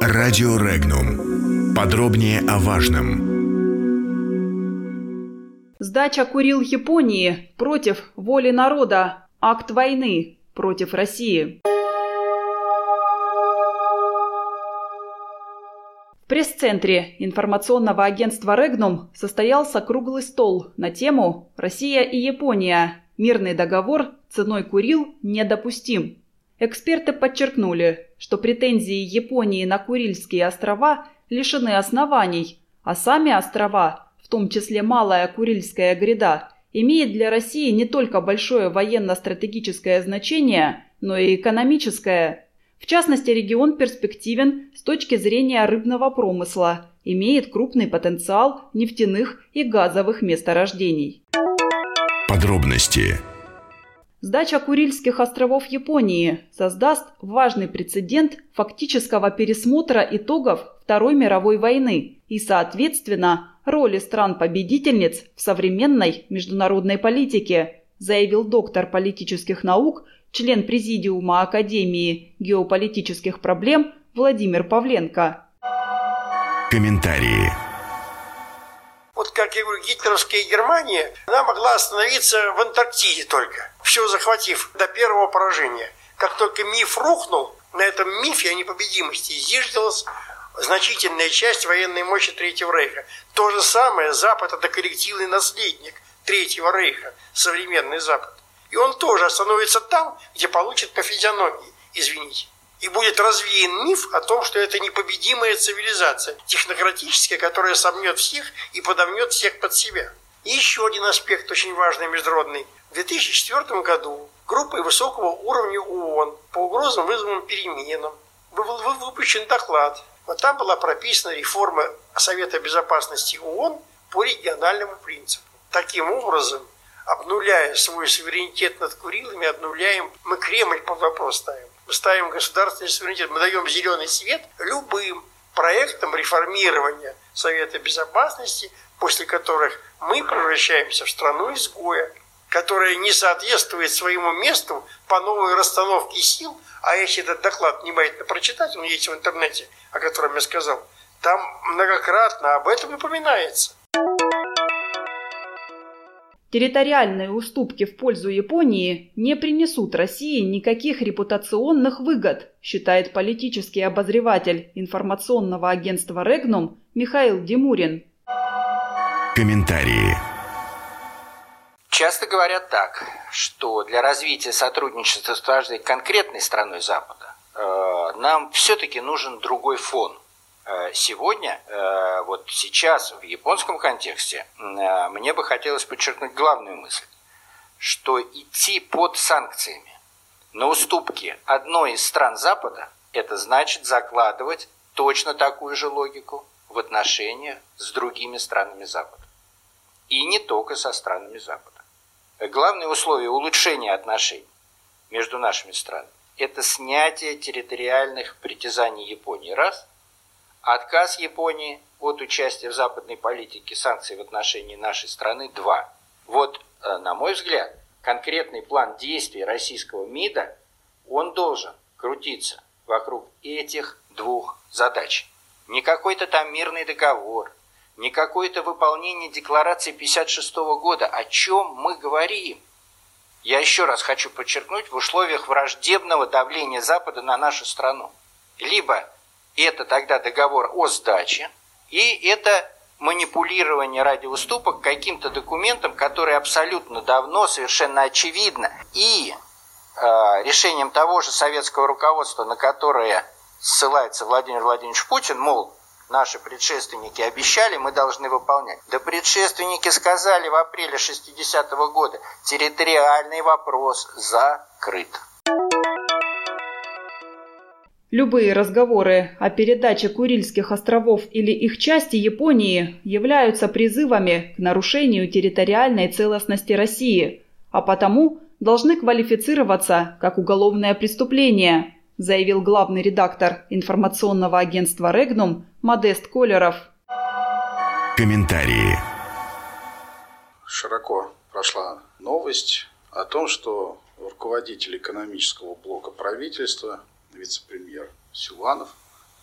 Радио Регнум. Подробнее о важном. Сдача Курил Японии против воли народа. Акт войны против России. В пресс-центре информационного агентства «Регнум» состоялся круглый стол на тему «Россия и Япония. Мирный договор ценой Курил недопустим». Эксперты подчеркнули, что претензии Японии на Курильские острова лишены оснований, а сами острова, в том числе Малая Курильская гряда, имеют для России не только большое военно-стратегическое значение, но и экономическое – в частности, регион перспективен с точки зрения рыбного промысла, имеет крупный потенциал нефтяных и газовых месторождений. Подробности. Сдача Курильских островов Японии создаст важный прецедент фактического пересмотра итогов Второй мировой войны и, соответственно, роли стран-победительниц в современной международной политике, заявил доктор политических наук член Президиума Академии геополитических проблем Владимир Павленко. Комментарии. Вот, как я говорю, гитлеровская Германия, она могла остановиться в Антарктиде только, все захватив до первого поражения. Как только миф рухнул, на этом мифе о непобедимости зиждилась значительная часть военной мощи Третьего Рейха. То же самое Запад – это коллективный наследник Третьего Рейха, современный Запад. И он тоже остановится там, где получит по физиономии, извините. И будет развеян миф о том, что это непобедимая цивилизация, технократическая, которая собьет всех и подомнет всех под себя. И еще один аспект очень важный международный. В 2004 году группой высокого уровня ООН по угрозам, вызванным переменам, был выпущен доклад. Вот там была прописана реформа Совета Безопасности ООН по региональному принципу. Таким образом, обнуляя свой суверенитет над Курилами, обнуляем, мы Кремль под вопрос ставим. Мы ставим государственный суверенитет, мы даем зеленый свет любым проектам реформирования Совета Безопасности, после которых мы превращаемся в страну изгоя, которая не соответствует своему месту по новой расстановке сил, а если этот доклад внимательно прочитать, он есть в интернете, о котором я сказал, там многократно об этом упоминается. Территориальные уступки в пользу Японии не принесут России никаких репутационных выгод, считает политический обозреватель информационного агентства «Регнум» Михаил Демурин. Комментарии. Часто говорят так, что для развития сотрудничества с каждой конкретной страной Запада э, нам все-таки нужен другой фон – Э, сегодня, э, вот сейчас в японском контексте, э, мне бы хотелось подчеркнуть главную мысль, что идти под санкциями на уступки одной из стран Запада, это значит закладывать точно такую же логику в отношениях с другими странами Запада. И не только со странами Запада. Главное условие улучшения отношений между нашими странами – это снятие территориальных притязаний Японии – раз – Отказ Японии от участия в западной политике санкций в отношении нашей страны – два. Вот, э, на мой взгляд, конкретный план действий российского МИДа, он должен крутиться вокруг этих двух задач. Не какой-то там мирный договор, не какое-то выполнение декларации 56 года. О чем мы говорим? Я еще раз хочу подчеркнуть, в условиях враждебного давления Запада на нашу страну. Либо это тогда договор о сдаче, и это манипулирование ради уступок каким-то документом, который абсолютно давно, совершенно очевидно, и э, решением того же советского руководства, на которое ссылается Владимир Владимирович Путин, мол, наши предшественники обещали, мы должны выполнять. Да предшественники сказали в апреле 60-го года, территориальный вопрос закрыт. Любые разговоры о передаче Курильских островов или их части Японии являются призывами к нарушению территориальной целостности России, а потому должны квалифицироваться как уголовное преступление, заявил главный редактор информационного агентства «Регнум» Модест Колеров. Комментарии. Широко прошла новость о том, что руководитель экономического блока правительства вице-премьер Силуанов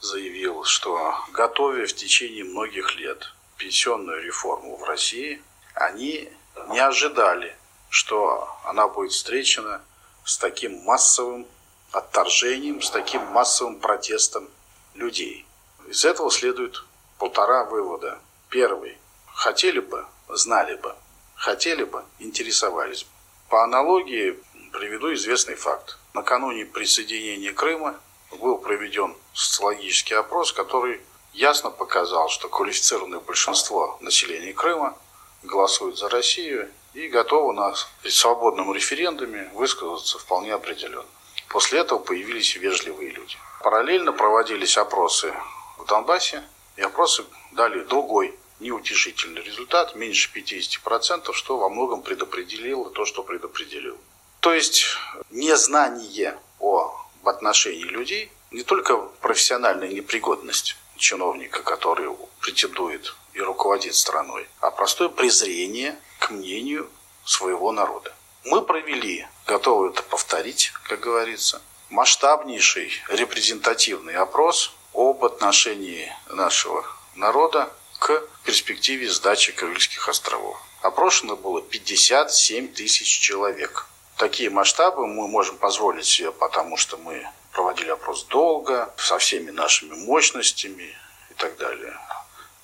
заявил, что готовя в течение многих лет пенсионную реформу в России, они не ожидали, что она будет встречена с таким массовым отторжением, с таким массовым протестом людей. Из этого следует полтора вывода. Первый. Хотели бы, знали бы. Хотели бы, интересовались бы. По аналогии приведу известный факт. Накануне присоединения Крыма был проведен социологический опрос, который ясно показал, что квалифицированное большинство населения Крыма голосует за Россию и готово на свободном референдуме высказаться вполне определенно. После этого появились вежливые люди. Параллельно проводились опросы в Донбассе, и опросы дали другой неутешительный результат, меньше 50%, что во многом предопределило то, что предопределило. То есть незнание о в отношении людей не только профессиональная непригодность чиновника, который претендует и руководит страной, а простое презрение к мнению своего народа. Мы провели, готовы это повторить, как говорится, масштабнейший репрезентативный опрос об отношении нашего народа к перспективе сдачи Крыльских островов. Опрошено было 57 тысяч человек. Такие масштабы мы можем позволить себе, потому что мы проводили опрос долго, со всеми нашими мощностями и так далее.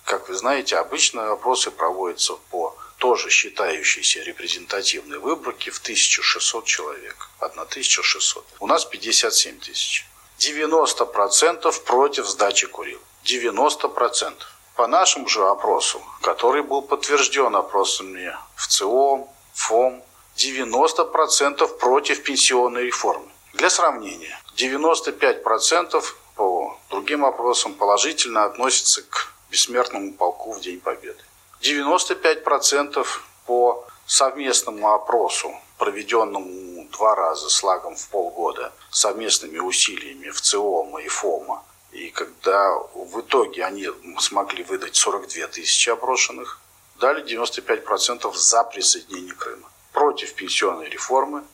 Как вы знаете, обычно опросы проводятся по тоже считающейся репрезентативной выборке в 1600 человек. 1600. У нас 57 тысяч. 90% против сдачи Курил. 90%. По нашему же опросу, который был подтвержден опросами в ЦИОМ, ФОМ, 90% против пенсионной реформы. Для сравнения, 95% по другим опросам положительно относятся к бессмертному полку в День Победы. 95% по совместному опросу, проведенному два раза с лагом в полгода, совместными усилиями в ЦИОМа и ФОМа, и когда в итоге они смогли выдать 42 тысячи опрошенных, дали 95% за присоединение Крыма против пенсионной реформы,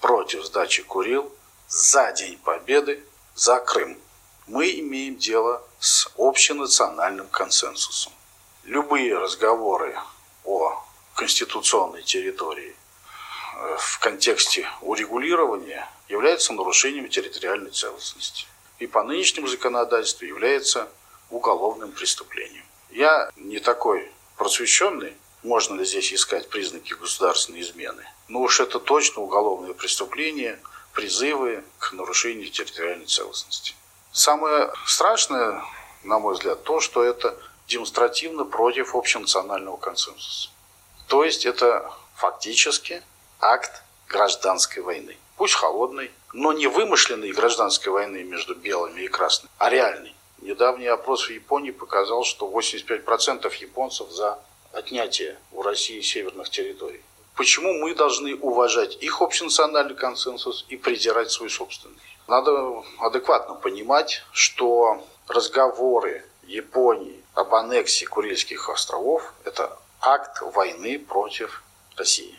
против сдачи Курил, за День Победы, за Крым. Мы имеем дело с общенациональным консенсусом. Любые разговоры о конституционной территории в контексте урегулирования являются нарушением территориальной целостности. И по нынешнему законодательству является уголовным преступлением. Я не такой просвещенный, можно ли здесь искать признаки государственной измены. Но уж это точно уголовное преступление, призывы к нарушению территориальной целостности. Самое страшное, на мой взгляд, то, что это демонстративно против общенационального консенсуса. То есть это фактически акт гражданской войны. Пусть холодной, но не вымышленной гражданской войны между белыми и красными, а реальной. Недавний опрос в Японии показал, что 85% японцев за отнятия у России северных территорий. Почему мы должны уважать их общенациональный консенсус и придирать свой собственный? Надо адекватно понимать, что разговоры Японии об аннексии Курильских островов – это акт войны против России.